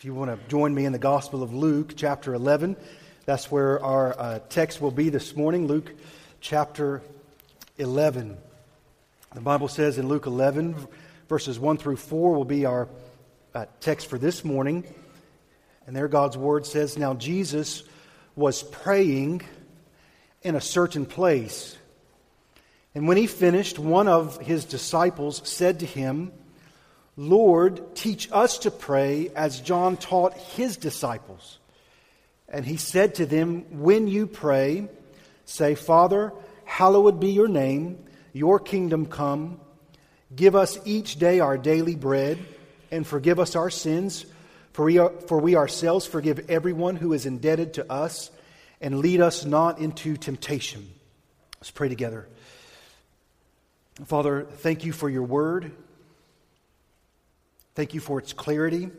If you want to join me in the Gospel of Luke, chapter 11, that's where our uh, text will be this morning. Luke chapter 11. The Bible says in Luke 11, verses 1 through 4 will be our uh, text for this morning. And there God's word says, Now Jesus was praying in a certain place. And when he finished, one of his disciples said to him, Lord, teach us to pray as John taught his disciples. And he said to them, When you pray, say, Father, hallowed be your name, your kingdom come. Give us each day our daily bread, and forgive us our sins, for we, are, for we ourselves forgive everyone who is indebted to us, and lead us not into temptation. Let's pray together. Father, thank you for your word. Thank you for its clarity.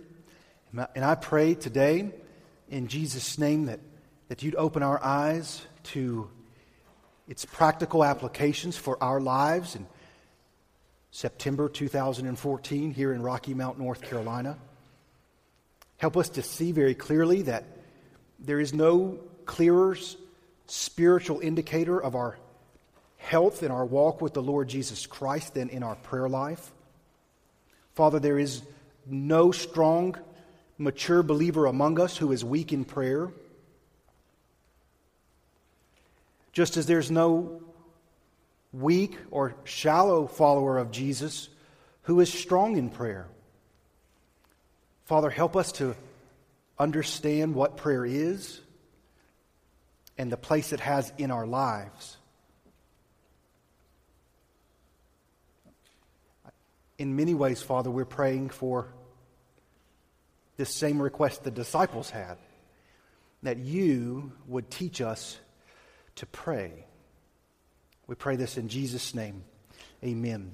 And I pray today, in Jesus' name, that, that you'd open our eyes to its practical applications for our lives in September 2014 here in Rocky Mount, North Carolina. Help us to see very clearly that there is no clearer spiritual indicator of our health in our walk with the Lord Jesus Christ than in our prayer life. Father, there is no strong, mature believer among us who is weak in prayer. Just as there's no weak or shallow follower of Jesus who is strong in prayer. Father, help us to understand what prayer is and the place it has in our lives. In many ways, Father, we're praying for this same request the disciples had that you would teach us to pray. We pray this in Jesus' name. Amen.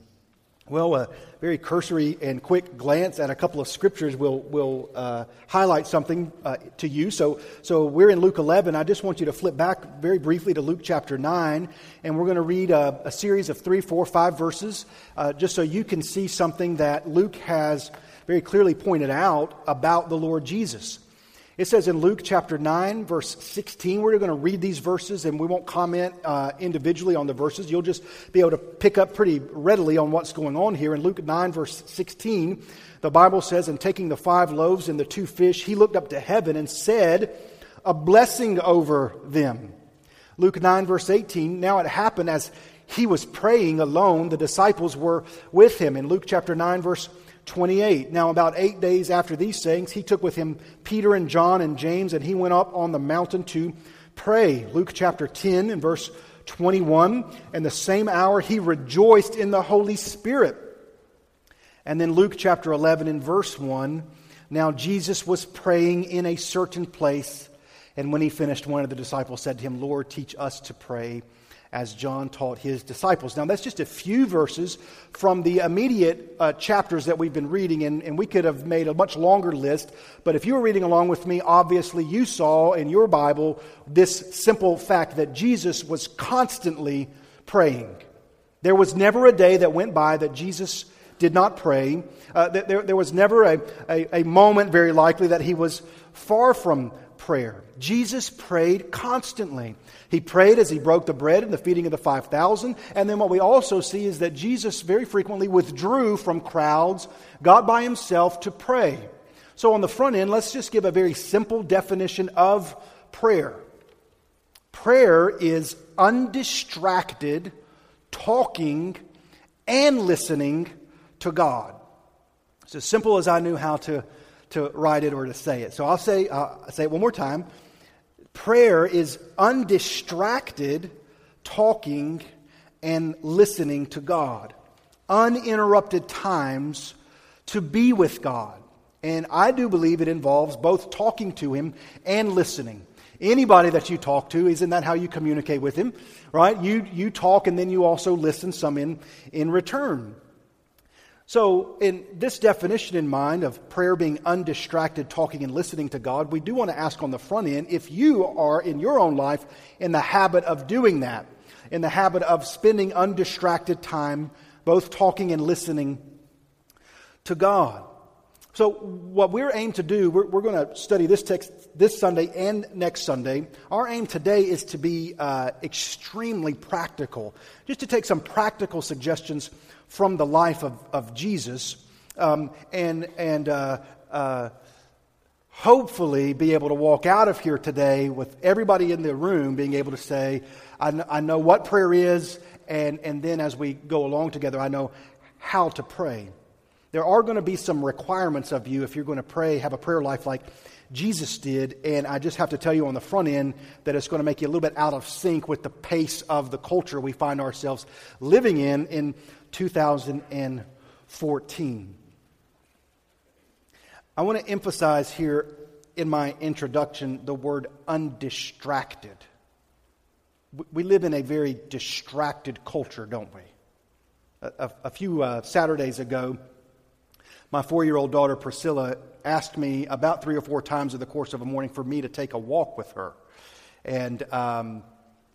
Well, a very cursory and quick glance at a couple of scriptures will, will uh, highlight something uh, to you. So, so we're in Luke 11. I just want you to flip back very briefly to Luke chapter 9, and we're going to read a, a, series of three, four, five verses, uh, just so you can see something that Luke has very clearly pointed out about the Lord Jesus. It says in Luke chapter 9, verse 16, we're going to read these verses and we won't comment uh, individually on the verses. You'll just be able to pick up pretty readily on what's going on here. In Luke 9, verse 16, the Bible says, And taking the five loaves and the two fish, he looked up to heaven and said, A blessing over them. Luke 9, verse 18, Now it happened as he was praying alone, the disciples were with him. In Luke chapter 9, verse 28. Now, about eight days after these sayings, he took with him Peter and John and James, and he went up on the mountain to pray. Luke chapter 10 and verse 21. And the same hour he rejoiced in the Holy Spirit. And then Luke chapter 11 and verse 1. Now Jesus was praying in a certain place, and when he finished, one of the disciples said to him, Lord, teach us to pray as John taught his disciples. Now, that's just a few verses from the immediate uh, chapters that we've been reading, and, and we could have made a much longer list. But if you were reading along with me, obviously you saw in your Bible this simple fact that Jesus was constantly praying. There was never a day that went by that Jesus did not pray. Uh, there, there was never a, a, a moment, very likely, that he was far from prayer. Jesus prayed constantly. He prayed as he broke the bread in the feeding of the 5,000. And then what we also see is that Jesus very frequently withdrew from crowds, got by himself to pray. So on the front end, let's just give a very simple definition of prayer. Prayer is undistracted talking and listening to God. It's as simple as I knew how to to write it or to say it. So I'll say, uh, say it one more time. Prayer is undistracted talking and listening to God, uninterrupted times to be with God. And I do believe it involves both talking to Him and listening. Anybody that you talk to, isn't that how you communicate with Him? Right? You, you talk and then you also listen some in, in return. So, in this definition in mind of prayer being undistracted, talking and listening to God, we do want to ask on the front end if you are in your own life in the habit of doing that, in the habit of spending undistracted time both talking and listening to God. So, what we're aimed to do, we're, we're going to study this text this Sunday and next Sunday. Our aim today is to be uh, extremely practical, just to take some practical suggestions from the life of, of Jesus um, and, and uh, uh, hopefully be able to walk out of here today with everybody in the room being able to say, I, kn- I know what prayer is, and, and then as we go along together, I know how to pray. There are going to be some requirements of you if you're going to pray, have a prayer life like Jesus did. And I just have to tell you on the front end that it's going to make you a little bit out of sync with the pace of the culture we find ourselves living in in 2014. I want to emphasize here in my introduction the word undistracted. We live in a very distracted culture, don't we? A, a, a few uh, Saturdays ago, my four year old daughter Priscilla asked me about three or four times in the course of a morning for me to take a walk with her. And um,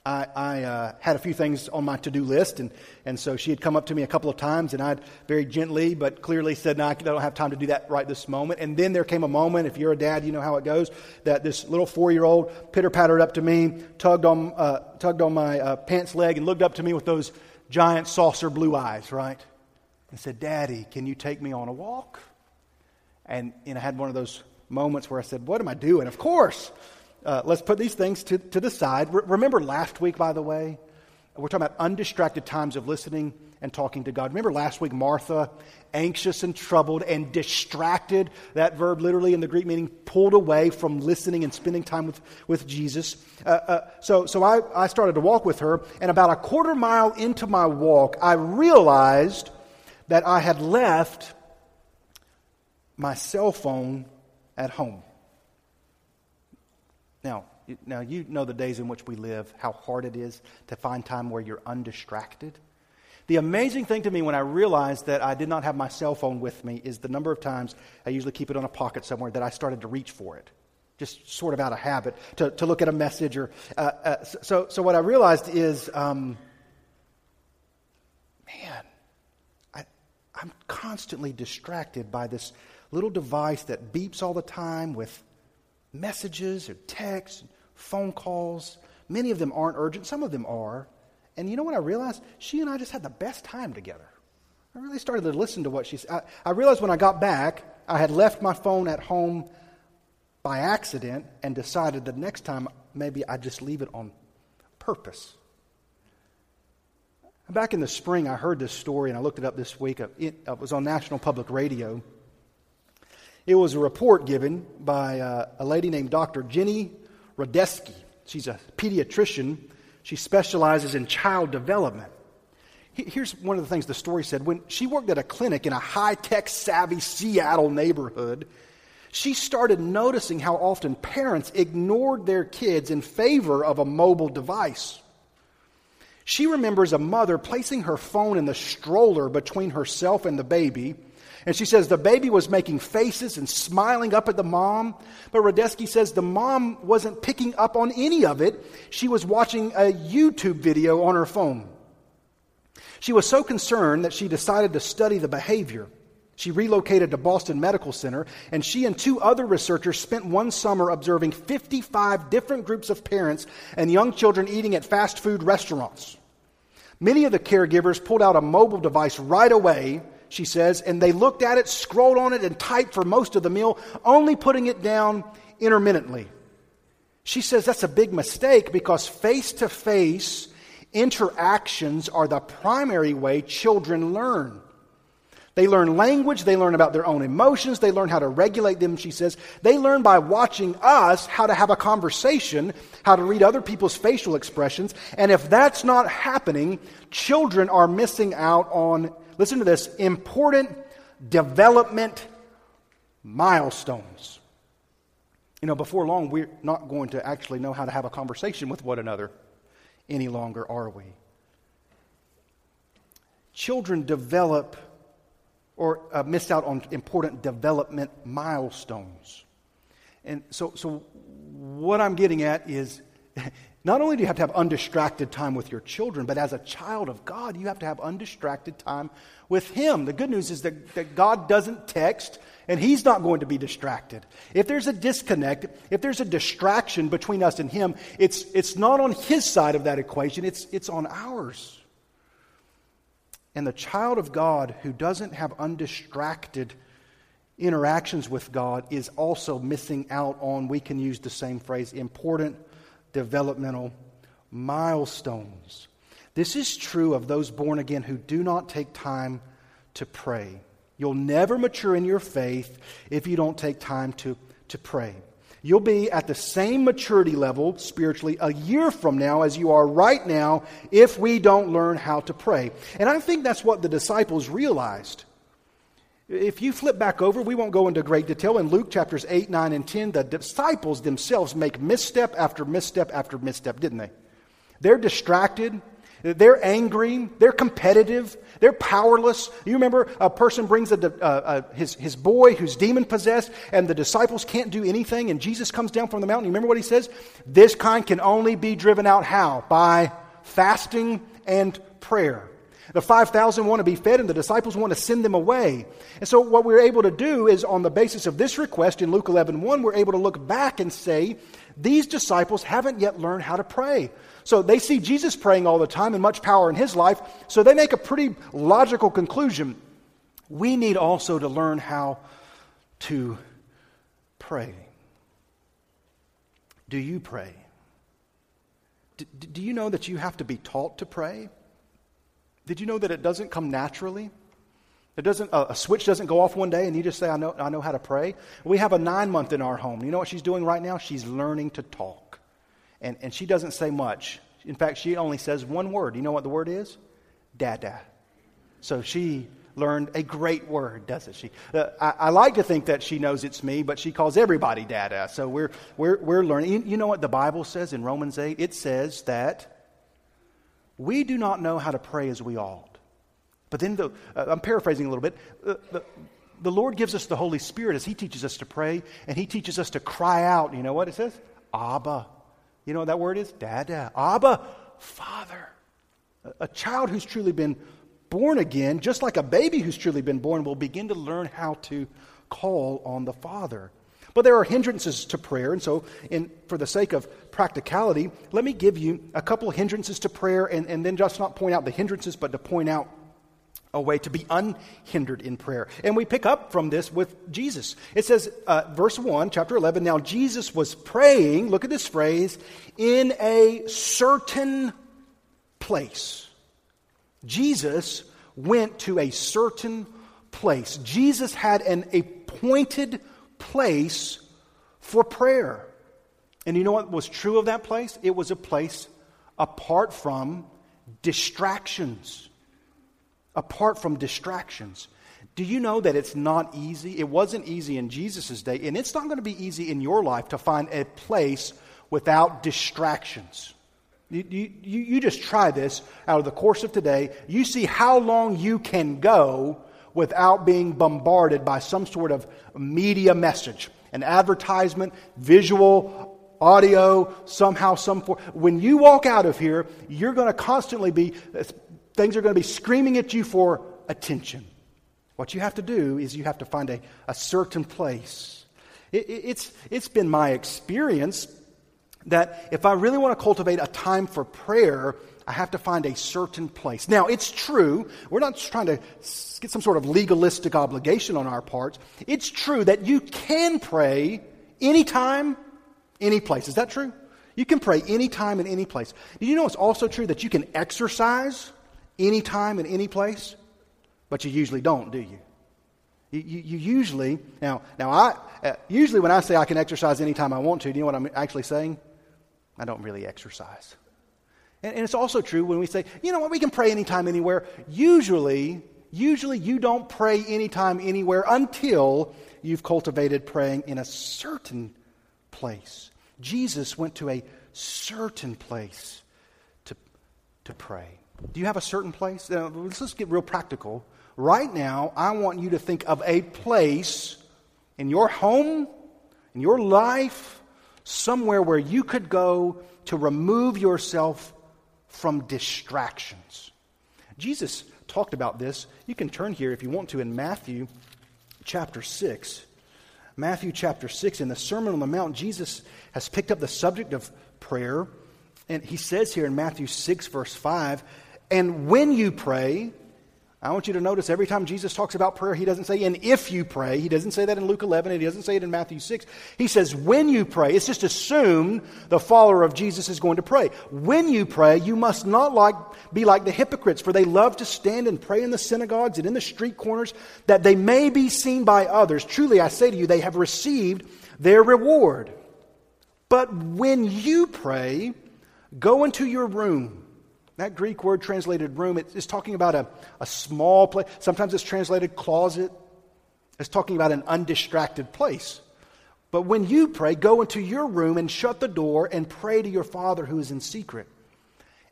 I, I uh, had a few things on my to do list, and, and so she had come up to me a couple of times, and I'd very gently but clearly said, No, I don't have time to do that right this moment. And then there came a moment, if you're a dad, you know how it goes, that this little four year old pitter pattered up to me, tugged on, uh, tugged on my uh, pants leg, and looked up to me with those giant saucer blue eyes, right? and said, Daddy, can you take me on a walk? And, and I had one of those moments where I said, What am I doing? Of course. Uh, let's put these things to, to the side. Re- remember last week, by the way? We're talking about undistracted times of listening and talking to God. Remember last week, Martha, anxious and troubled and distracted, that verb literally in the Greek meaning pulled away from listening and spending time with, with Jesus. Uh, uh, so so I, I started to walk with her, and about a quarter mile into my walk, I realized that I had left my cell phone at home. Now, now you know the days in which we live, how hard it is to find time where you're undistracted. The amazing thing to me when I realized that I did not have my cell phone with me is the number of times I usually keep it on a pocket somewhere that I started to reach for it, just sort of out of habit to, to look at a message or. Uh, uh, so, so what I realized is, um, man, I'm constantly distracted by this little device that beeps all the time with messages or texts, phone calls. Many of them aren't urgent, some of them are. And you know what I realized? She and I just had the best time together. I really started to listen to what she said. I, I realized when I got back, I had left my phone at home by accident and decided the next time maybe I'd just leave it on purpose. Back in the spring, I heard this story and I looked it up this week. It, was on National Public Radio. It was a report given by uh, a lady named Dr. Jenny Radesky. She's a pediatrician. She specializes in child development. Here's one of the things the story said. When she worked at a clinic in a high tech, savvy Seattle neighborhood, she started noticing how often parents ignored their kids in favor of a mobile device. She remembers a mother placing her phone in the stroller between herself and the baby. And she says the baby was making faces and smiling up at the mom. But Radesky says the mom wasn't picking up on any of it. She was watching a YouTube video on her phone. She was so concerned that she decided to study the behavior. She relocated to Boston Medical Center, and she and two other researchers spent one summer observing 55 different groups of parents and young children eating at fast food restaurants. Many of the caregivers pulled out a mobile device right away, she says, and they looked at it, scrolled on it, and typed for most of the meal, only putting it down intermittently. She says that's a big mistake because face to face interactions are the primary way children learn. They learn language, they learn about their own emotions, they learn how to regulate them, she says. They learn by watching us how to have a conversation, how to read other people's facial expressions. And if that's not happening, children are missing out on, listen to this, important development milestones. You know, before long, we're not going to actually know how to have a conversation with one another any longer, are we? Children develop or uh, missed out on important development milestones. And so, so what I'm getting at is Not only do you have to have undistracted time with your children, but as a child of God, you have to have undistracted time with Him. The good news is that, that God doesn't text and He's not going to be distracted. If there's a disconnect, if there's a distraction between us and Him, it's, it's not on His side of that equation, it's, it's on ours. And the child of God who doesn't have undistracted interactions with God is also missing out on, we can use the same phrase, important developmental milestones. This is true of those born again who do not take time to pray. You'll never mature in your faith if you don't take time to, to pray. You'll be at the same maturity level spiritually a year from now as you are right now if we don't learn how to pray. And I think that's what the disciples realized. If you flip back over, we won't go into great detail. In Luke chapters 8, 9, and 10, the disciples themselves make misstep after misstep after misstep, didn't they? They're distracted. They're angry. They're competitive. They're powerless. You remember a person brings a, uh, uh, his, his boy who's demon possessed, and the disciples can't do anything, and Jesus comes down from the mountain. You remember what he says? This kind can only be driven out how? By fasting and prayer. The 5,000 want to be fed, and the disciples want to send them away. And so, what we're able to do is, on the basis of this request in Luke 11 1, we're able to look back and say, these disciples haven't yet learned how to pray. So, they see Jesus praying all the time and much power in his life, so they make a pretty logical conclusion. We need also to learn how to pray. Do you pray? Do you know that you have to be taught to pray? Did you know that it doesn't come naturally? It doesn't, a switch doesn't go off one day and you just say, I know, I know how to pray. We have a nine month in our home. You know what she's doing right now? She's learning to talk. And, and she doesn't say much. In fact, she only says one word. You know what the word is? Dada. So she learned a great word, doesn't she? Uh, I, I, like to think that she knows it's me, but she calls everybody Dada. So we're, we're, we're learning. You, you know what the Bible says in Romans 8? It says that we do not know how to pray as we ought. But then, the, uh, I'm paraphrasing a little bit. The, the Lord gives us the Holy Spirit as He teaches us to pray, and He teaches us to cry out. You know what it says? Abba. You know what that word is? Dada. Abba, Father. A child who's truly been born again, just like a baby who's truly been born, will begin to learn how to call on the Father. But there are hindrances to prayer, and so in, for the sake of practicality, let me give you a couple of hindrances to prayer, and, and then just not point out the hindrances, but to point out a way to be unhindered in prayer. And we pick up from this with Jesus. It says, uh, verse 1, chapter 11, now Jesus was praying, look at this phrase, in a certain place. Jesus went to a certain place. Jesus had an appointed place for prayer. And you know what was true of that place? It was a place apart from distractions. Apart from distractions. Do you know that it's not easy? It wasn't easy in Jesus' day, and it's not going to be easy in your life to find a place without distractions. You, you, you just try this out of the course of today. You see how long you can go without being bombarded by some sort of media message, an advertisement, visual, audio, somehow, some form. When you walk out of here, you're going to constantly be, things are going to be screaming at you for attention. What you have to do is you have to find a, a certain place. It, it, it's, it's been my experience that if I really want to cultivate a time for prayer, I have to find a certain place. Now, it's true, we're not trying to get some sort of legalistic obligation on our parts. It's true that you can pray anytime, any place. Is that true? You can pray anytime in any place. Do you know it's also true that you can exercise anytime in any place? But you usually don't, do you? You, you, you usually, now, now I, uh, usually when I say I can exercise anytime I want to, do you know what I'm actually saying? I don't really exercise. And, and it's also true when we say, you know what, we can pray anytime, anywhere. Usually, usually you don't pray anytime, anywhere until you've cultivated praying in a certain place. Jesus went to a certain place to, to pray. Do you have a certain place? Now, let's just get real practical. Right now, I want you to think of a place in your home, in your life, somewhere where you could go to remove yourself from distractions. Jesus talked about this. You can turn here if you want to in Matthew chapter 6. Matthew chapter 6, in the Sermon on the Mount, Jesus has picked up the subject of prayer. And he says here in Matthew 6, verse 5, and when you pray, I want you to notice every time Jesus talks about prayer, he doesn't say, and if you pray. He doesn't say that in Luke 11, and he doesn't say it in Matthew 6. He says, when you pray. It's just assumed the follower of Jesus is going to pray. When you pray, you must not like, be like the hypocrites, for they love to stand and pray in the synagogues and in the street corners, that they may be seen by others. Truly, I say to you, they have received their reward. But when you pray, go into your room that Greek word translated room is talking about a, a small place. Sometimes it's translated closet. It's talking about an undistracted place. But when you pray, go into your room and shut the door and pray to your Father who is in secret.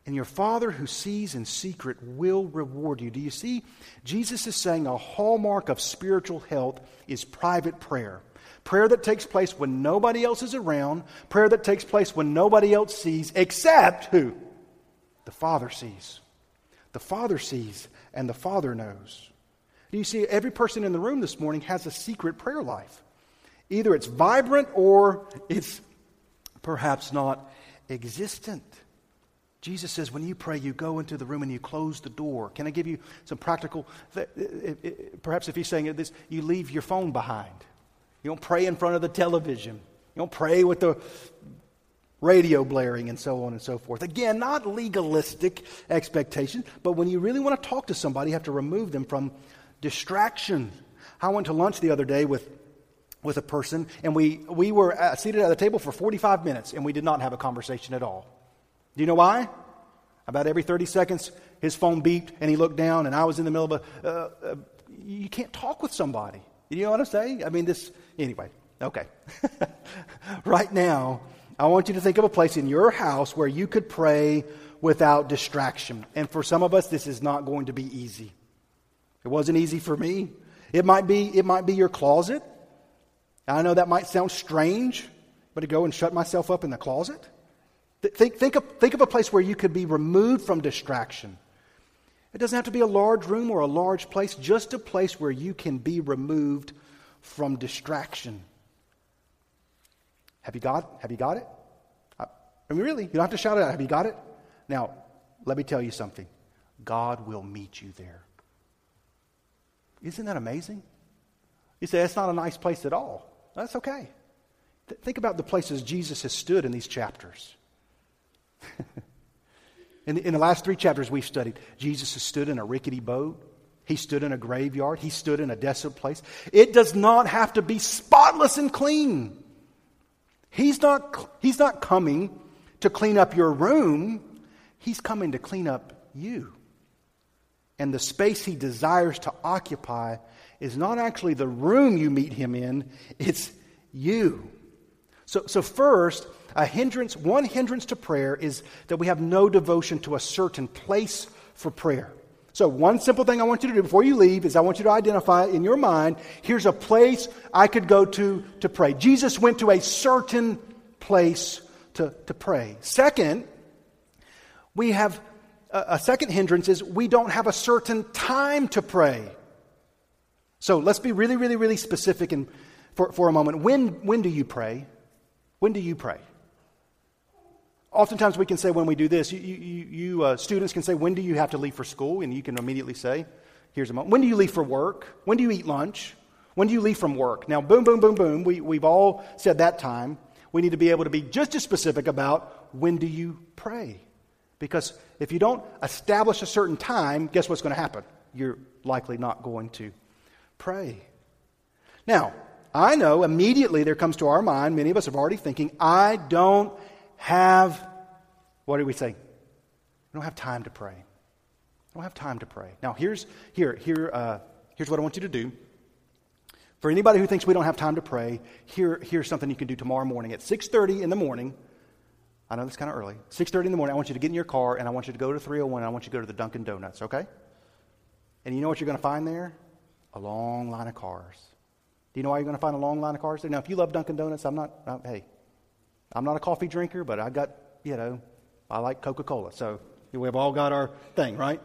And your Father who sees in secret will reward you. Do you see? Jesus is saying a hallmark of spiritual health is private prayer. Prayer that takes place when nobody else is around, prayer that takes place when nobody else sees, except who? The Father sees. The Father sees, and the Father knows. You see, every person in the room this morning has a secret prayer life. Either it's vibrant or it's perhaps not existent. Jesus says, when you pray, you go into the room and you close the door. Can I give you some practical? Perhaps if he's saying this, you leave your phone behind. You don't pray in front of the television. You don't pray with the radio blaring, and so on and so forth. Again, not legalistic expectations, but when you really want to talk to somebody, you have to remove them from distraction. I went to lunch the other day with, with a person, and we, we were at, seated at the table for 45 minutes, and we did not have a conversation at all. Do you know why? About every 30 seconds, his phone beeped, and he looked down, and I was in the middle of a. Uh, uh, you can't talk with somebody. You know what I'm saying? I mean, this. Anyway, okay. right now, I want you to think of a place in your house where you could pray without distraction. And for some of us, this is not going to be easy. It wasn't easy for me. It might be, it might be your closet. I know that might sound strange, but to go and shut myself up in the closet? Think, think, of, think of a place where you could be removed from distraction. It doesn't have to be a large room or a large place, just a place where you can be removed from distraction. Have you got, have you got it? I mean, really, you don't have to shout it out. Have you got it? Now, let me tell you something God will meet you there. Isn't that amazing? You say, that's not a nice place at all. That's okay. Th- think about the places Jesus has stood in these chapters. in, the, in the last three chapters we've studied, Jesus has stood in a rickety boat. He stood in a graveyard. He stood in a desolate place. It does not have to be spotless and clean. He's not, he's not coming to clean up your room, He's coming to clean up you. And the space He desires to occupy is not actually the room you meet Him in, it's you. So, so first, a hindrance, one hindrance to prayer is that we have no devotion to a certain place for prayer. So, one simple thing I want you to do before you leave is I want you to identify in your mind here's a place I could go to to pray. Jesus went to a certain place to, to pray. Second, we have a, a second hindrance is we don't have a certain time to pray. So, let's be really, really, really specific and for, for a moment. When, when do you pray? When do you pray? Oftentimes we can say when we do this, you, you, you uh, students can say, When do you have to leave for school? And you can immediately say, Here's a moment. When do you leave for work? When do you eat lunch? When do you leave from work? Now, boom, boom, boom, boom. We, we've all said that time. We need to be able to be just as specific about when do you pray? Because if you don't establish a certain time, guess what's going to happen? You're likely not going to pray. Now, I know immediately there comes to our mind, many of us are already thinking, I don't have, what do we say? We don't have time to pray. I don't have time to pray. Now, here's, here, here, uh, here's what I want you to do. For anybody who thinks we don't have time to pray, here, here's something you can do tomorrow morning at 6.30 in the morning. I know that's kind of early. 6.30 in the morning, I want you to get in your car, and I want you to go to 301, and I want you to go to the Dunkin' Donuts, okay? And you know what you're going to find there? A long line of cars. Do you know why you're going to find a long line of cars there? Now, if you love Dunkin' Donuts, I'm not, hey, I'm not a coffee drinker, but I got, you know, I like Coca Cola. So we've all got our thing, right?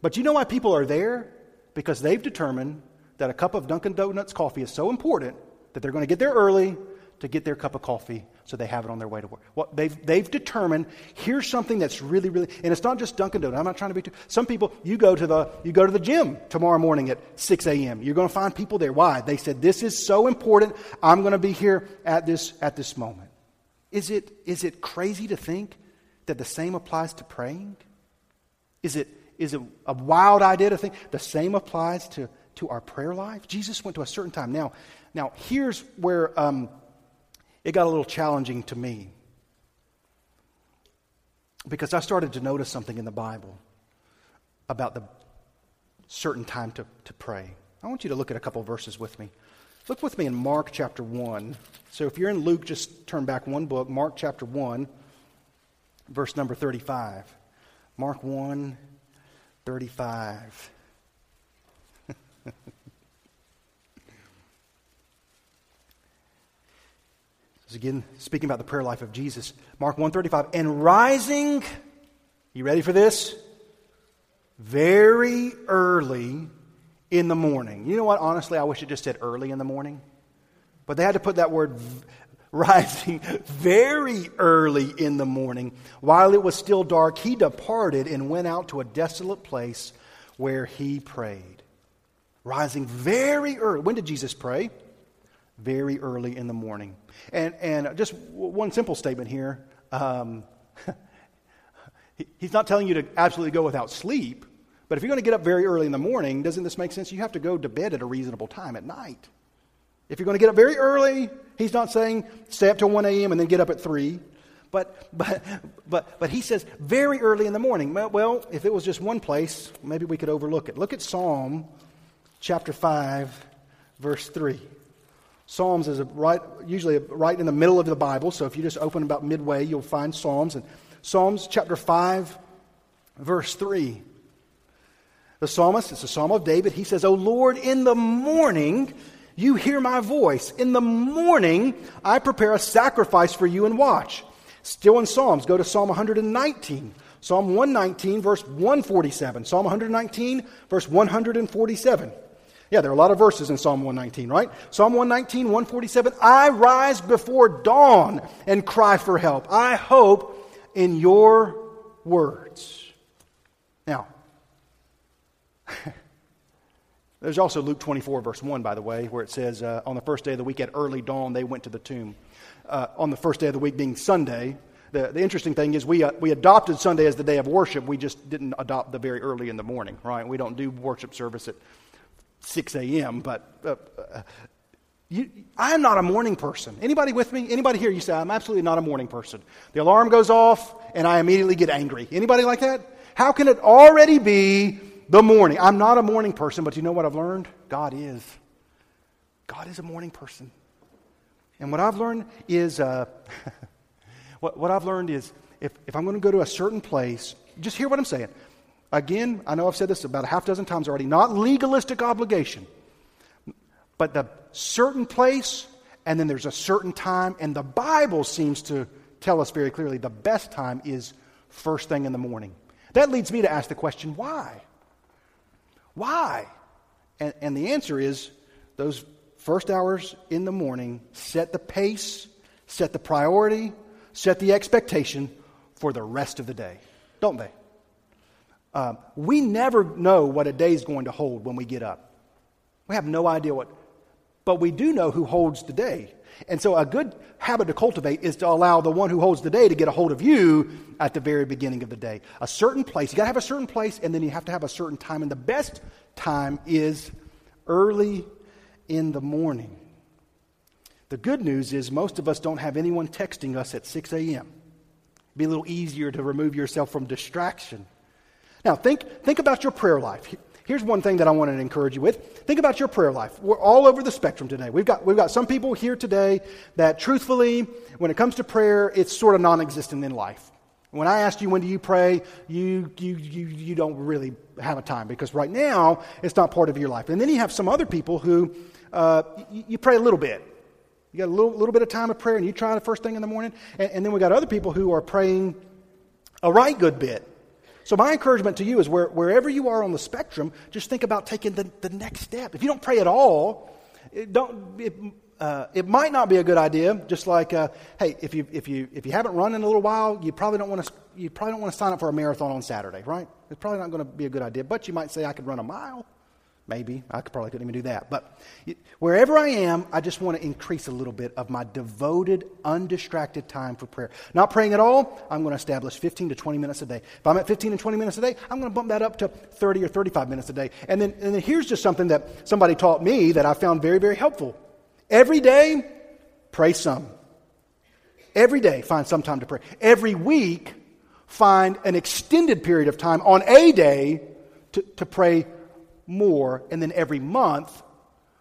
But you know why people are there? Because they've determined that a cup of Dunkin' Donuts coffee is so important that they're going to get there early to get their cup of coffee so they have it on their way to work. Well, they've, they've determined here's something that's really, really, and it's not just Dunkin' Donuts. I'm not trying to be too, some people, you go to the, you go to the gym tomorrow morning at 6 a.m. You're going to find people there. Why? They said, this is so important. I'm going to be here at this, at this moment. Is it, is it crazy to think that the same applies to praying? Is it, is it a wild idea to think the same applies to, to our prayer life? Jesus went to a certain time. Now, now here's where um, it got a little challenging to me because I started to notice something in the Bible about the certain time to, to pray. I want you to look at a couple verses with me. Look with me in Mark chapter 1. So if you're in Luke, just turn back one book, Mark chapter 1, verse number 35. Mark 1, 35. This is again speaking about the prayer life of Jesus. Mark 135. And rising, you ready for this? Very early in the morning. You know what? Honestly, I wish it just said early in the morning. But they had to put that word rising very early in the morning. While it was still dark, he departed and went out to a desolate place where he prayed. Rising very early. When did Jesus pray? Very early in the morning. And, and just one simple statement here. Um, he's not telling you to absolutely go without sleep, but if you're going to get up very early in the morning, doesn't this make sense? You have to go to bed at a reasonable time at night. If you're going to get up very early, he's not saying stay up till 1 a.m. and then get up at 3. But, but, but, but he says very early in the morning. Well, if it was just one place, maybe we could overlook it. Look at Psalm chapter 5, verse 3. Psalms is right, usually right in the middle of the Bible. So if you just open about midway, you'll find Psalms. And Psalms chapter 5, verse 3. The psalmist, it's a psalm of David. He says, O Lord, in the morning you hear my voice. In the morning I prepare a sacrifice for you and watch. Still in Psalms, go to Psalm 119. Psalm 119, verse 147. Psalm 119, verse 147. Yeah, there are a lot of verses in Psalm 119, right? Psalm 119, 147. I rise before dawn and cry for help. I hope in your words. Now, there's also Luke 24, verse 1, by the way, where it says, uh, On the first day of the week at early dawn, they went to the tomb. Uh, on the first day of the week being Sunday, the, the interesting thing is we, uh, we adopted Sunday as the day of worship. We just didn't adopt the very early in the morning, right? We don't do worship service at 6 a.m., but uh, uh, you, I'm not a morning person. Anybody with me? Anybody here? You say, I'm absolutely not a morning person. The alarm goes off, and I immediately get angry. Anybody like that? How can it already be the morning? I'm not a morning person, but you know what I've learned? God is. God is a morning person. And what I've learned is, uh, what, what I've learned is, if, if I'm going to go to a certain place, just hear what I'm saying. Again, I know I've said this about a half dozen times already, not legalistic obligation, but the certain place, and then there's a certain time, and the Bible seems to tell us very clearly the best time is first thing in the morning. That leads me to ask the question why? Why? And, and the answer is those first hours in the morning set the pace, set the priority, set the expectation for the rest of the day, don't they? Um, we never know what a day is going to hold when we get up. We have no idea what, but we do know who holds the day. And so, a good habit to cultivate is to allow the one who holds the day to get a hold of you at the very beginning of the day. A certain place, you got to have a certain place, and then you have to have a certain time. And the best time is early in the morning. The good news is most of us don't have anyone texting us at 6 a.m. It'd be a little easier to remove yourself from distraction. Now, think, think about your prayer life. Here's one thing that I want to encourage you with. Think about your prayer life. We're all over the spectrum today. We've got, we've got some people here today that, truthfully, when it comes to prayer, it's sort of non existent in life. When I ask you when do you pray, you, you, you, you don't really have a time because right now it's not part of your life. And then you have some other people who uh, you, you pray a little bit. You got a little, little bit of time of prayer and you try the first thing in the morning. And, and then we got other people who are praying a right good bit. So, my encouragement to you is where, wherever you are on the spectrum, just think about taking the, the next step. If you don't pray at all, it, don't, it, uh, it might not be a good idea. Just like, uh, hey, if you, if, you, if you haven't run in a little while, you probably don't want to you probably don't want to sign up for a marathon on Saturday, right? It's probably not going to be a good idea. But you might say, I could run a mile. Maybe. I could probably couldn't even do that. But wherever I am, I just want to increase a little bit of my devoted, undistracted time for prayer. Not praying at all, I'm going to establish 15 to 20 minutes a day. If I'm at 15 and 20 minutes a day, I'm going to bump that up to 30 or 35 minutes a day. And then, and then here's just something that somebody taught me that I found very, very helpful. Every day, pray some. Every day, find some time to pray. Every week, find an extended period of time on a day to, to pray more, and then every month,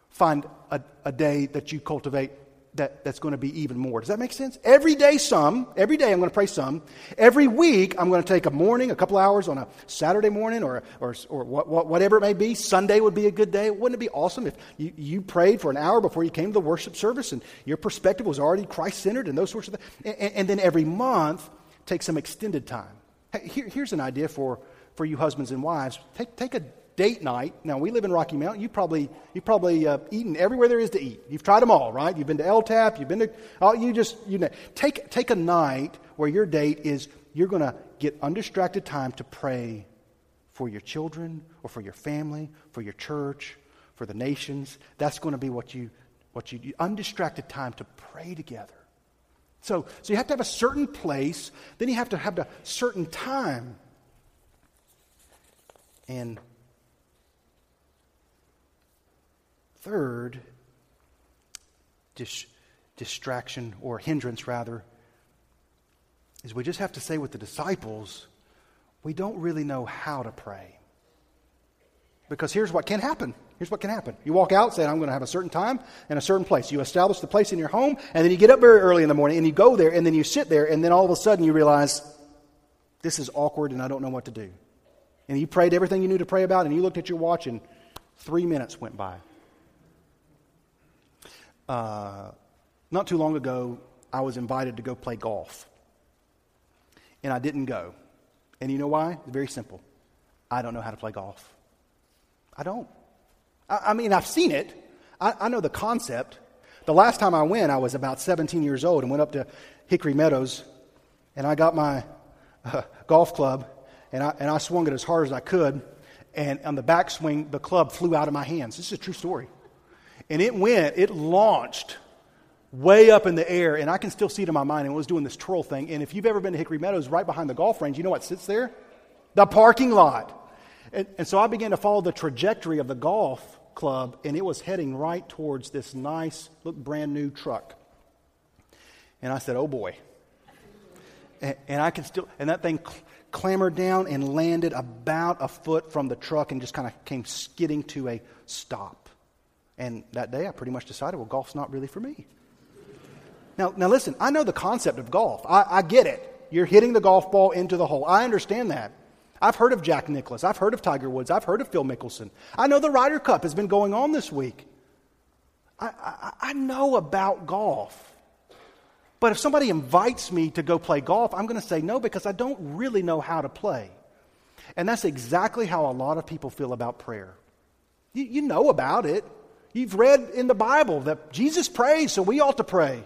find a, a day that you cultivate that, that's going to be even more. Does that make sense? Every day, some. Every day, I'm going to pray some. Every week, I'm going to take a morning, a couple hours on a Saturday morning or, or, or what, what, whatever it may be. Sunday would be a good day. Wouldn't it be awesome if you, you prayed for an hour before you came to the worship service and your perspective was already Christ centered and those sorts of things? And, and, then every month, take some extended time. Hey, here, here's an idea for, for you husbands and wives. Take, take a date night. Now we live in Rocky Mount. You probably you've probably uh, eaten everywhere there is to eat. You've tried them all, right? You've been to LTAP. You've been to. Oh, you just you know take take a night where your date is you're going to get undistracted time to pray for your children or for your family, for your church, for the nations. That's going to be what you what you undistracted time to pray together. So so you have to have a certain place. Then you have to have a certain time. And third dis- distraction or hindrance, rather, is we just have to say with the disciples, we don't really know how to pray. Because here's what can happen. Here's what can happen. You walk out saying, I'm going to have a certain time and a certain place. You establish the place in your home, and then you get up very early in the morning and you go there, and then you sit there, and then all of a sudden you realize, this is awkward and I don't know what to do. And you prayed everything you knew to pray about, and you looked at your watch, and three minutes went by. Uh, not too long ago, I was invited to go play golf. And I didn't go. And you know why? It's very simple. I don't know how to play golf. I don't. I, I mean, I've seen it, I, I, know the concept. The last time I went, I was about 17 years old and went up to Hickory Meadows, and I got my uh, golf club, and I, and I swung it as hard as I could. And on the backswing, the club flew out of my hands. This is a true story. And it went, it launched way up in the air, and I can still see it in my mind. And it was doing this twirl thing. And if you've ever been to Hickory Meadows, right behind the golf range, you know what sits there? The parking lot. And, and so I began to follow the trajectory of the golf club, and it was heading right towards this nice, look brand new truck. And I said, "Oh boy!" And, and I can still, and that thing cl- clambered down and landed about a foot from the truck, and just kind of came skidding to a stop. And that day I pretty much decided, well, golf's not really for me. Now, now listen, I know the concept of golf. I, I get it. You're hitting the golf ball into the hole. I understand that. I've heard of Jack Nicklaus. I've heard of Tiger Woods. I've heard of Phil Mickelson. I know the Ryder Cup has been going on this week. I, I, I know about golf. But if somebody invites me to go play golf, I'm going to say no because I don't really know how to play. And that's exactly how a lot of people feel about prayer. You, you know about it. You've read in the Bible that Jesus prays, so we ought to pray.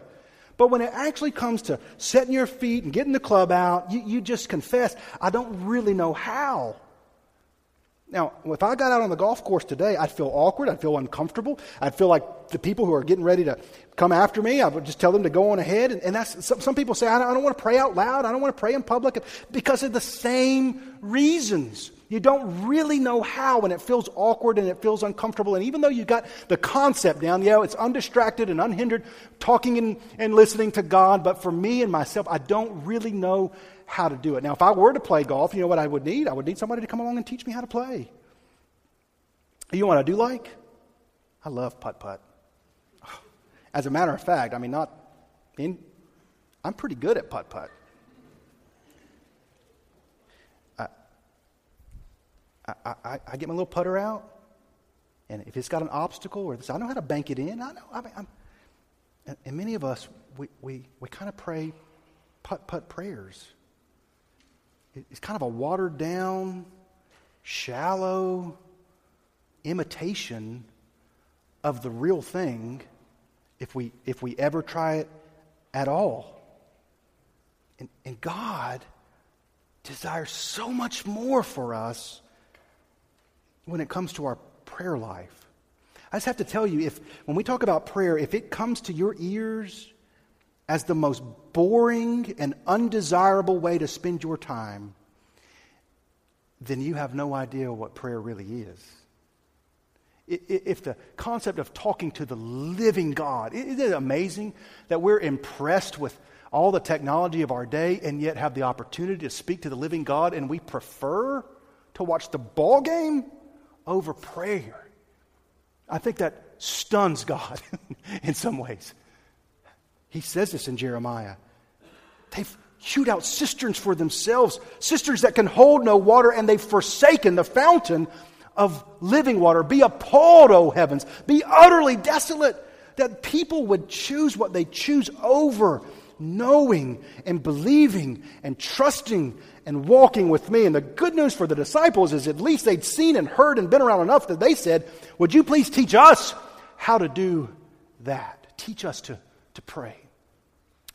But when it actually comes to setting your feet and getting the club out, you, you just confess, I don't really know how. Now, if I got out on the golf course today, I'd feel awkward. I'd feel uncomfortable. I'd feel like the people who are getting ready to come after me, I would just tell them to go on ahead. And, and that's, some, some, people say, I don't, I don't want to pray out loud. I don't want to pray in public because of the same reasons. You don't really know how, and it feels awkward and it feels uncomfortable. And even though you got the concept down, yeah, it's undistracted and unhindered, talking and, and listening to God. But for me and myself, I don't really know how to do it. Now, if I were to play golf, you know what I would need? I would need somebody to come along and teach me how to play. You know what I do like? I love putt putt. As a matter of fact, I mean, not in, I'm pretty good at putt putt. I, I, I, get my little putter out, and if it's got an obstacle or this, I know how to bank it in. I know. I mean, And, and many of us, we, we, we kind of pray putt putt prayers. It's kind of a watered down, shallow imitation of the real thing if we, if we ever try it at all. And, and God desires so much more for us when it comes to our prayer life. I just have to tell you, if when we talk about prayer, if it comes to your ears as the most boring and undesirable way to spend your time, then you have no idea what prayer really is. If the concept of talking to the living God, isn't it amazing that we're impressed with all the technology of our day and yet have the opportunity to speak to the living God and we prefer to watch the ball game over prayer? I think that stuns God in some ways. He says this in Jeremiah. They've hewed out cisterns for themselves, cisterns that can hold no water, and they've forsaken the fountain of living water. Be appalled, O heavens. Be utterly desolate that people would choose what they choose over knowing and believing and trusting and walking with me. And the good news for the disciples is at least they'd seen and heard and been around enough that they said, Would you please teach us how to do that? Teach us to, to pray.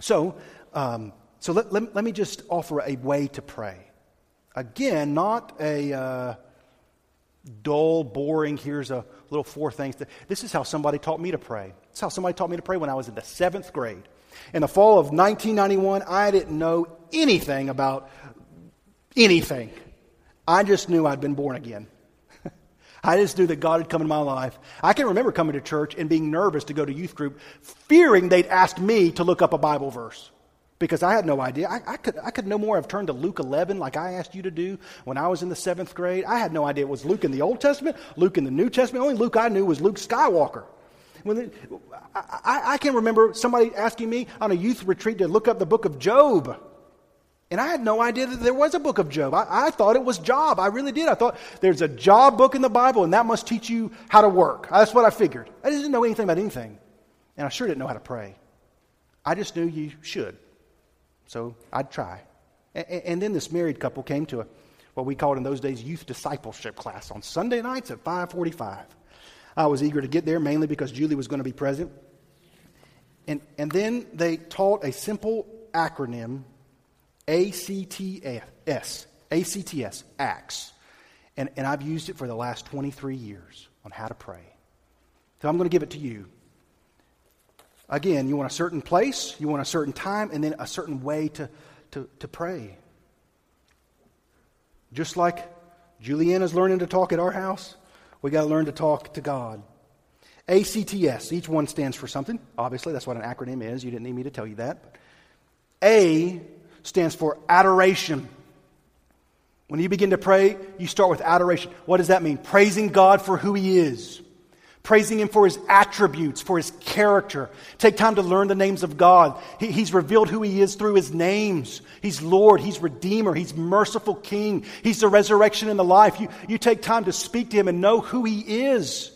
So, um, so let, let, let, me just offer a way to pray. Again, not a uh, dull, boring, here's a little four things. This is how somebody taught me to pray. This is how somebody taught me to pray when I was in the seventh grade. In the fall of 1991, I didn't know anything about anything. I just knew I'd been born again. I just knew that God had come in my life. I can remember coming to church and being nervous to go to youth group, fearing they'd ask me to look up a Bible verse because I had no idea. I, I, could, I could no more have turned to Luke 11 like I asked you to do when I was in the seventh grade. I had no idea it was Luke in the Old Testament, Luke in the New Testament. Only Luke I knew was Luke Skywalker. When I, I can remember somebody asking me on a youth retreat to look up the book of Job. And I had no idea that there was a book of Job. I, I, thought it was Job. I really did. I thought there's a job book in the Bible, and that must teach you how to work. That's what I figured. I didn't know anything about anything. And I sure didn't know how to pray. I just knew you should. So I'd try. And, and then this married couple came to a, what we called in those days youth discipleship class on Sunday nights at 545. I was eager to get there mainly because Julie was going to be present. And, and then they taught a simple acronym ACTS, ACTS, ACTS. And, and I've used it for the last 23 years on how to pray. So I'm going to give it to you. Again, you want a certain place, you want a certain time, and then a certain way to, to, to pray. Just like Juliana's learning to talk at our house, we got to learn to talk to God. ACTS, each one stands for something. Obviously, that's what an acronym is. You didn't need me to tell you that. A stands for adoration. When you begin to pray, you start with adoration. What does that mean? Praising God for who He is, praising Him for His attributes, for His character. Take time to learn the names of God. He, he's revealed who He is through His names. He's Lord, He's Redeemer, He's Merciful King, He's the resurrection and the life. You, you take time to speak to Him and know who He is.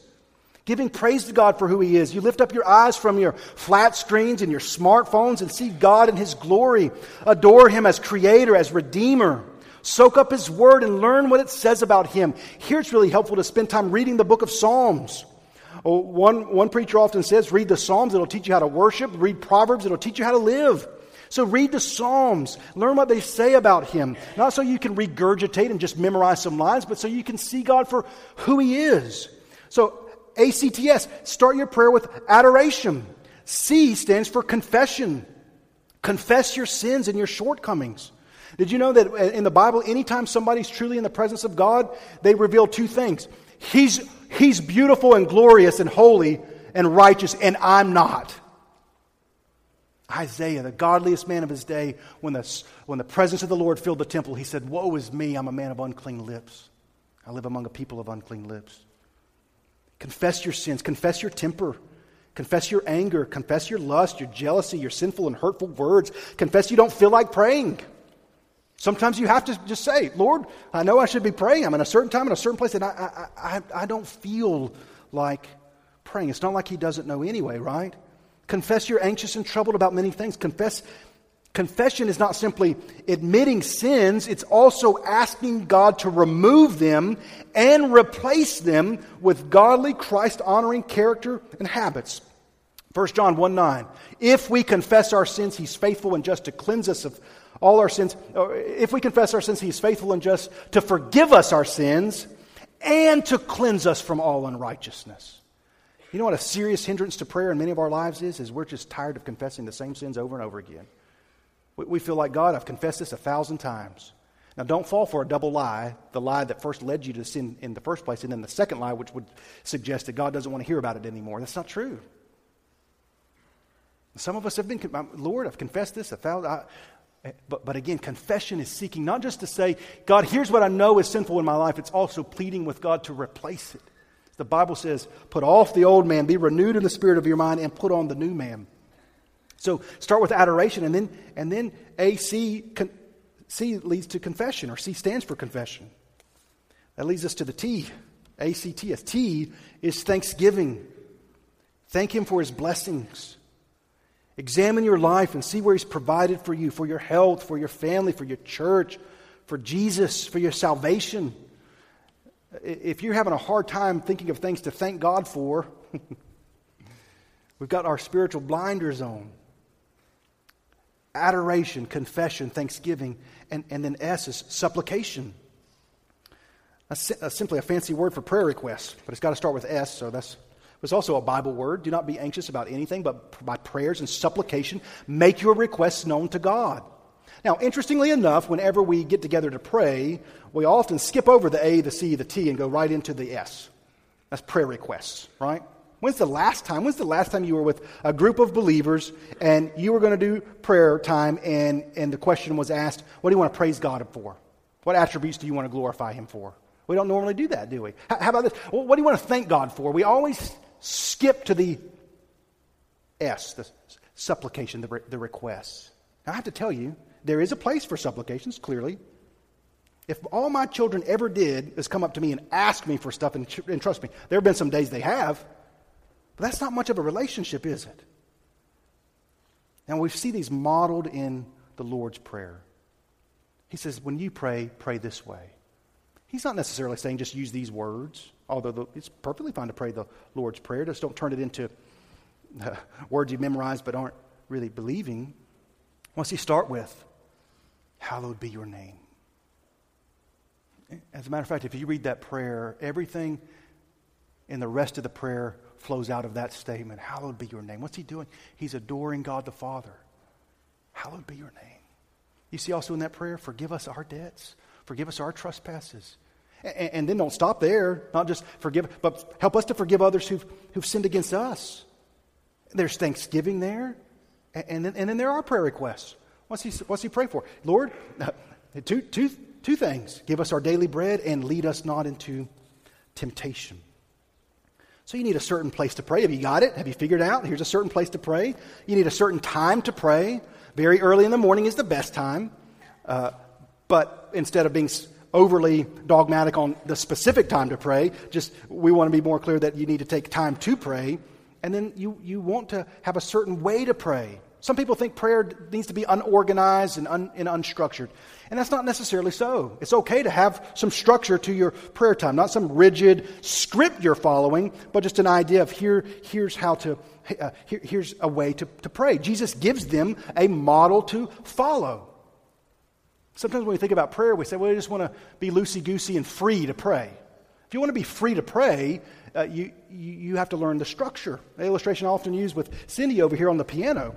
Giving praise to God for who He is. You lift up your eyes from your flat screens and your smartphones and see God in His glory. Adore Him as Creator, as Redeemer. Soak up His Word and learn what it says about Him. Here it's really helpful to spend time reading the book of Psalms. Oh, one, one preacher often says, read the Psalms, it'll teach you how to worship. Read Proverbs, it'll teach you how to live. So read the Psalms. Learn what they say about Him. Not so you can regurgitate and just memorize some lines, but so you can see God for who He is. So, ACTS, start your prayer with adoration. C stands for confession. Confess your sins and your shortcomings. Did you know that in the Bible, anytime somebody's truly in the presence of God, they reveal two things He's, he's beautiful and glorious and holy and righteous, and I'm not. Isaiah, the godliest man of his day, when the, when the presence of the Lord filled the temple, he said, Woe is me, I'm a man of unclean lips. I live among a people of unclean lips. Confess your sins, confess your temper, confess your anger, confess your lust, your jealousy, your sinful and hurtful words. Confess you don't feel like praying. Sometimes you have to just say, Lord, I know I should be praying. I'm in a certain time, in a certain place, and I, I, I, I don't feel like praying. It's not like He doesn't know anyway, right? Confess you're anxious and troubled about many things. Confess Confession is not simply admitting sins, it's also asking God to remove them and replace them with godly, Christ honoring character and habits. 1 John 1 9. If we confess our sins, he's faithful and just to cleanse us of all our sins. If we confess our sins, he's faithful and just to forgive us our sins and to cleanse us from all unrighteousness. You know what a serious hindrance to prayer in many of our lives is? Is we're just tired of confessing the same sins over and over again. We feel like, God, I've confessed this a thousand times. Now, don't fall for a double lie, the lie that first led you to sin in the first place, and then the second lie, which would suggest that God doesn't want to hear about it anymore. That's not true. Some of us have been, Lord, I've confessed this a thousand. I, but, but again, confession is seeking not just to say, God, here's what I know is sinful in my life, it's also pleading with God to replace it. The Bible says, put off the old man, be renewed in the spirit of your mind, and put on the new man. So start with adoration, and then, and then A, C, con, C leads to confession, or C stands for confession. That leads us to the T, A C T S. T is thanksgiving. Thank Him for His blessings. Examine your life and see where He's provided for you, for your health, for your family, for your church, for Jesus, for your salvation. If you're having a hard time thinking of things to thank God for, we've got our spiritual blinders on adoration, confession, thanksgiving, and, and then S is supplication. That's, simply a fancy word for prayer request, but it's got to start with S, so that's it's also a Bible word. Do not be anxious about anything, but by prayers and supplication, make your requests known to God. Now, interestingly enough, whenever we get together to pray, we often skip over the A, the C, the T, and go right into the S. That's prayer requests, right? When's the last time? When's the last time you were with a group of believers and you were going to do prayer time and, and the question was asked, what do you want to praise God for? What attributes do you want to glorify Him for? We don't normally do that, do we? How, about this? What do you want to thank God for? We always skip to the S, the supplication, the, the requests. Now, I have to tell you, there is a place for supplications, clearly. If all my children ever did is come up to me and ask me for stuff, and, and trust me, there have been some days they have, but that's not much of a relationship, is it? And we see these modeled in the Lord's Prayer. He says, when you pray, pray this way. He's not necessarily saying just use these words, although it's perfectly fine to pray the Lord's Prayer. Just don't turn it into uh, words you memorized but aren't really believing. What's he start with? Hallowed be your name. As a matter of fact, if you read that prayer, everything in the rest of the prayer flows out of that statement Hallowed be your name. What's he doing? He's adoring God the Father. Hallowed be your name. You see also in that prayer, forgive us our debts, forgive us our trespasses. And, and then don't stop there. Not just forgive, but help us to forgive others who've, who've sinned against us. There's thanksgiving there. And, and, then, and then there are prayer requests. What's he, what's he pray for? Lord, two, two, two things give us our daily bread and lead us not into temptation. So you need a certain place to pray. Have you got it? Have you figured out? Here's a certain place to pray. You need a certain time to pray. Very early in the morning is the best time. Uh, but instead of being overly dogmatic on the specific time to pray, just we want to be more clear that you need to take time to pray. And then you, you want to have a certain way to pray. Some people think prayer needs to be unorganized and, un, and unstructured. And that's not necessarily so. It's okay to have some structure to your prayer time, not some rigid script you're following, but just an idea of here, here's how to, uh, here, here's a way to, to pray. Jesus gives them a model to follow. Sometimes when we think about prayer, we say, well, we just want to be loosey goosey and free to pray. If you want to be free to pray, uh, you, you, you have to learn the structure. The illustration I often use with Cindy over here on the piano.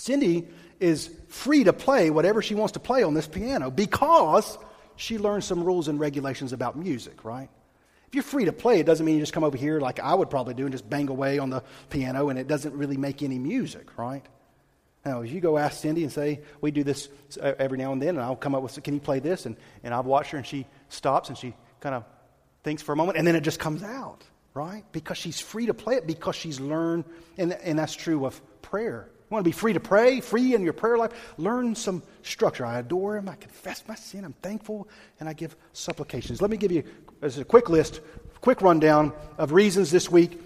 Cindy is free to play whatever she wants to play on this piano because she learned some rules and regulations about music, right? If you're free to play, it doesn't mean you just come over here like I would probably do and just bang away on the piano and it doesn't really make any music, right? Now, if you go ask Cindy and say, we do this uh, every now and then, and I'll come up with, can you play this? And, and I've watched her and she stops and she kind of thinks for a moment and then it just comes out, right? Because she's free to play it because she's learned, and, and that's true of prayer. You want to be free to pray, free in your prayer life? Learn some structure. I adore Him. I confess my sin. I'm thankful, and I give supplications. Let me give you as a quick list, quick rundown of reasons this week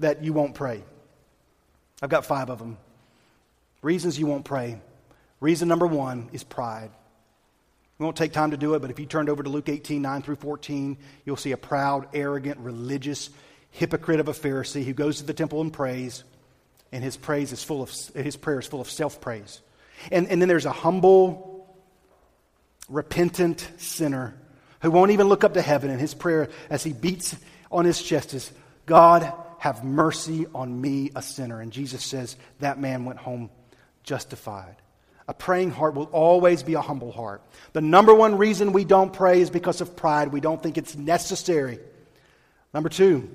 that you won't pray. I've got five of them. Reasons you won't pray. Reason number one is pride. We won't take time to do it, but if you turned over to Luke 18, 9 through 14, you'll see a proud, arrogant, religious hypocrite of a Pharisee who goes to the temple and prays, and his praise is full of his prayer is full of self-praise. And, and then there's a humble, repentant sinner who won't even look up to heaven, and his prayer as he beats on his chest is, God, have mercy on me, a sinner. And Jesus says that man went home justified. A praying heart will always be a humble heart. The number one reason we don't pray is because of pride. We don't think it's necessary. Number two,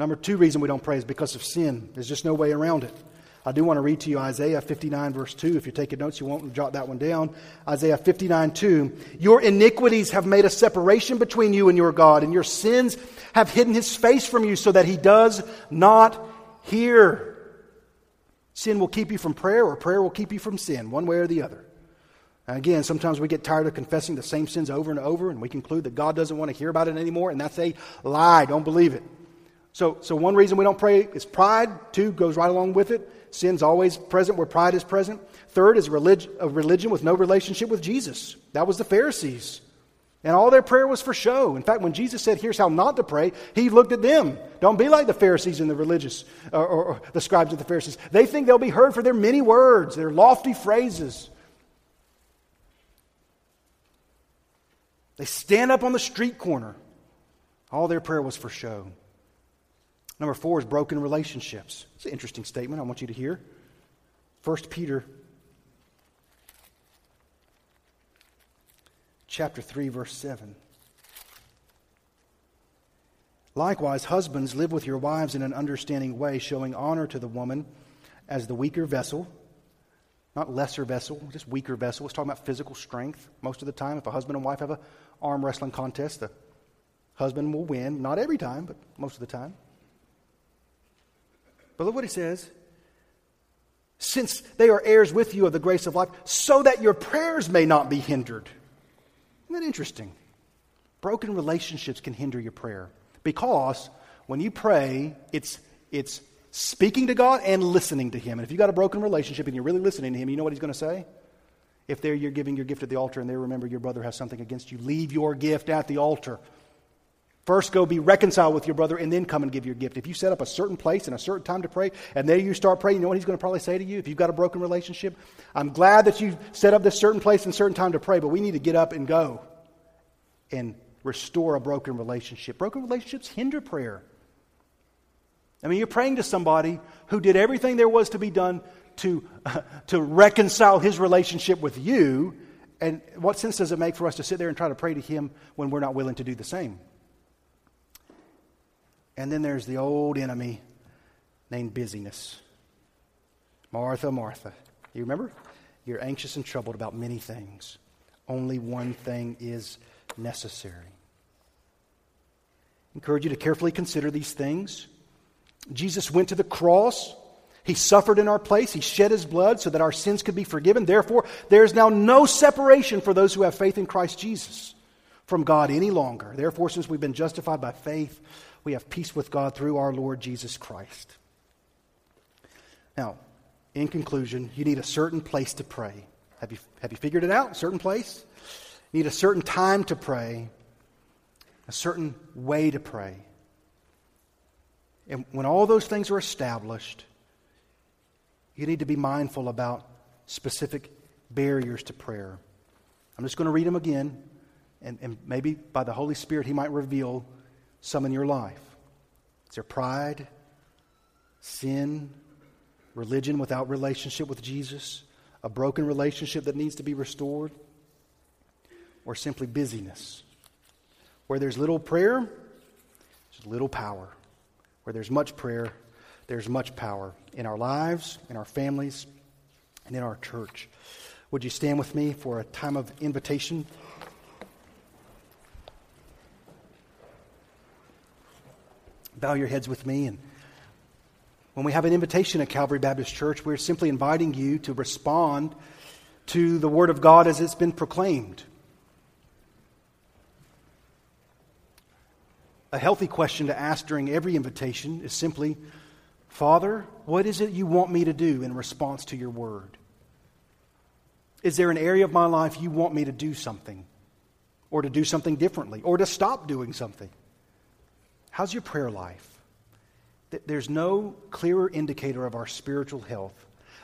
number two reason we don't pray is because of sin. There's just no way around it. I do want to read to you Isaiah 59, verse 2. If you're taking notes, you won't jot that one down. Isaiah 59, 2. Your iniquities have made a separation between you and your God, and your sins have hidden his face from you so that he does not hear. Sin will keep you from prayer, or prayer will keep you from sin, one way or the other. And again, sometimes we get tired of confessing the same sins over and over, and we conclude that God doesn't want to hear about it anymore, and that's a lie. Don't believe it. So, so one reason we don't pray is pride. Two goes right along with it. Sin's always present where pride is present. Third is a religion with no relationship with Jesus. That was the Pharisees. And all their prayer was for show. In fact, when Jesus said, Here's how not to pray, he looked at them. Don't be like the Pharisees and the religious, or, or, or, the scribes of the Pharisees. They think they'll be heard for their many words, their lofty phrases. They stand up on the street corner. All their prayer was for show. Number four is broken relationships. It's an interesting statement I want you to hear. 1 Peter chapter 3, verse 7. Likewise, husbands, live with your wives in an understanding way, showing honor to the woman as the weaker vessel, not lesser vessel, just weaker vessel. It's talking about physical strength most of the time. If a husband and wife have an arm wrestling contest, the husband will win. Not every time, but most of the time. But look what he says. Since they are heirs with you of the grace of life, so that your prayers may not be hindered. Isn't that interesting? Broken relationships can hinder your prayer because when you pray, it's, it's speaking to God and listening to Him. And if you've got a broken relationship and you're really listening to Him, you know what He's going to say? If there you're giving your gift at the altar and there remember your brother has something against you, leave your gift at the altar. First, go be reconciled with your brother and then come and give your gift. If you set up a certain place and a certain time to pray, and there you start praying, you know what he's going to probably say to you if you've got a broken relationship? I'm glad that you've set up this certain place and certain time to pray, but we need to get up and go and restore a broken relationship. Broken relationships hinder prayer. I mean, you're praying to somebody who did everything there was to be done to, uh, to reconcile his relationship with you. And what sense does it make for us to sit there and try to pray to him when we're not willing to do the same? And then there's the old enemy named busyness. Martha, Martha. You remember? You're anxious and troubled about many things. Only one thing is necessary. Encourage you to carefully consider these things. Jesus went to the cross. He suffered in our place. He shed his blood so that our sins could be forgiven. Therefore, there is now no separation for those who have faith in Christ Jesus from God any longer. Therefore, since we've been justified by faith, we have peace with God through our Lord Jesus Christ. Now, in conclusion, you need a certain place to pray. Have you, have you figured it out? A certain place? You need a certain time to pray, a certain way to pray. And when all those things are established, you need to be mindful about specific barriers to prayer. I'm just going to read them again, and, and maybe by the Holy Spirit, He might reveal some in your life? Is there pride, sin, religion without relationship with Jesus, a broken relationship that needs to be restored, or simply busyness? Where there's little prayer, there's little power. Where there's much prayer, there's much power in our lives, in our families, and in our church. Would you stand with me for a time of invitation? Bow your heads with me. And when we have an invitation at Calvary Baptist Church, we're simply inviting you to respond to the Word of God as it's been proclaimed. A healthy question to ask during every invitation is simply Father, what is it you want me to do in response to your word? Is there an area of my life you want me to do something? Or to do something differently? Or to stop doing something? How's your prayer life? There's no clearer indicator of our spiritual health.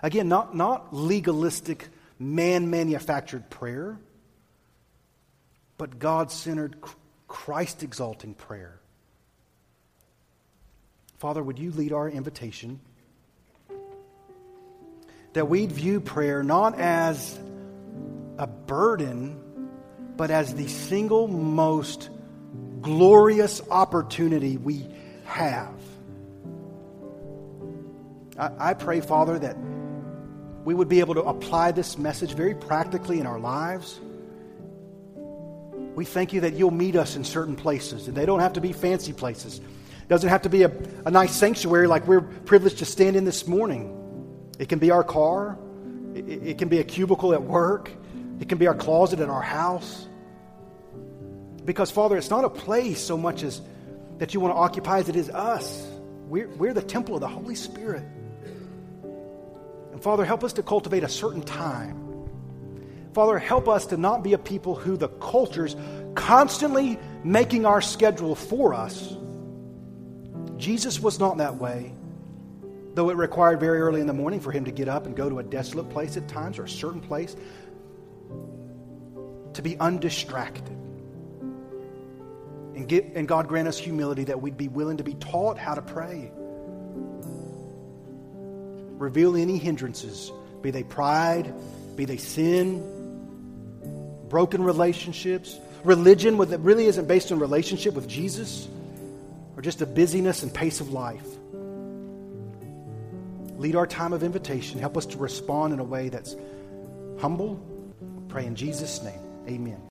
Again, not, not legalistic, man manufactured prayer, but God centered, Christ exalting prayer. Father, would you lead our invitation? That we'd view prayer not as a burden, but as the single most glorious opportunity we have. I, I pray, Father, that we would be able to apply this message very practically in our lives. We thank you that you'll meet us in certain places, and they don't have to be fancy places. It doesn't have to be a, a nice sanctuary like we're privileged to stand in this morning. It can be our car, it, it can be a cubicle at work, it can be our closet in our house. Because, Father, it's not a place so much as that you want to occupy as it is us. We're, we're the temple of the Holy Spirit. And Father, help us to cultivate a certain time. Father, help us to not be a people who the culture's constantly making our schedule for us. Jesus was not that way, though it required very early in the morning for him to get up and go to a desolate place at times or a certain place to be undistracted. And, get, and God grant us humility that we'd be willing to be taught how to pray reveal any hindrances, be they pride, be they sin, broken relationships, religion that really isn't based on relationship with Jesus, or just a busyness and pace of life. Lead our time of invitation. Help us to respond in a way that's humble. pray in Jesus' name. Amen.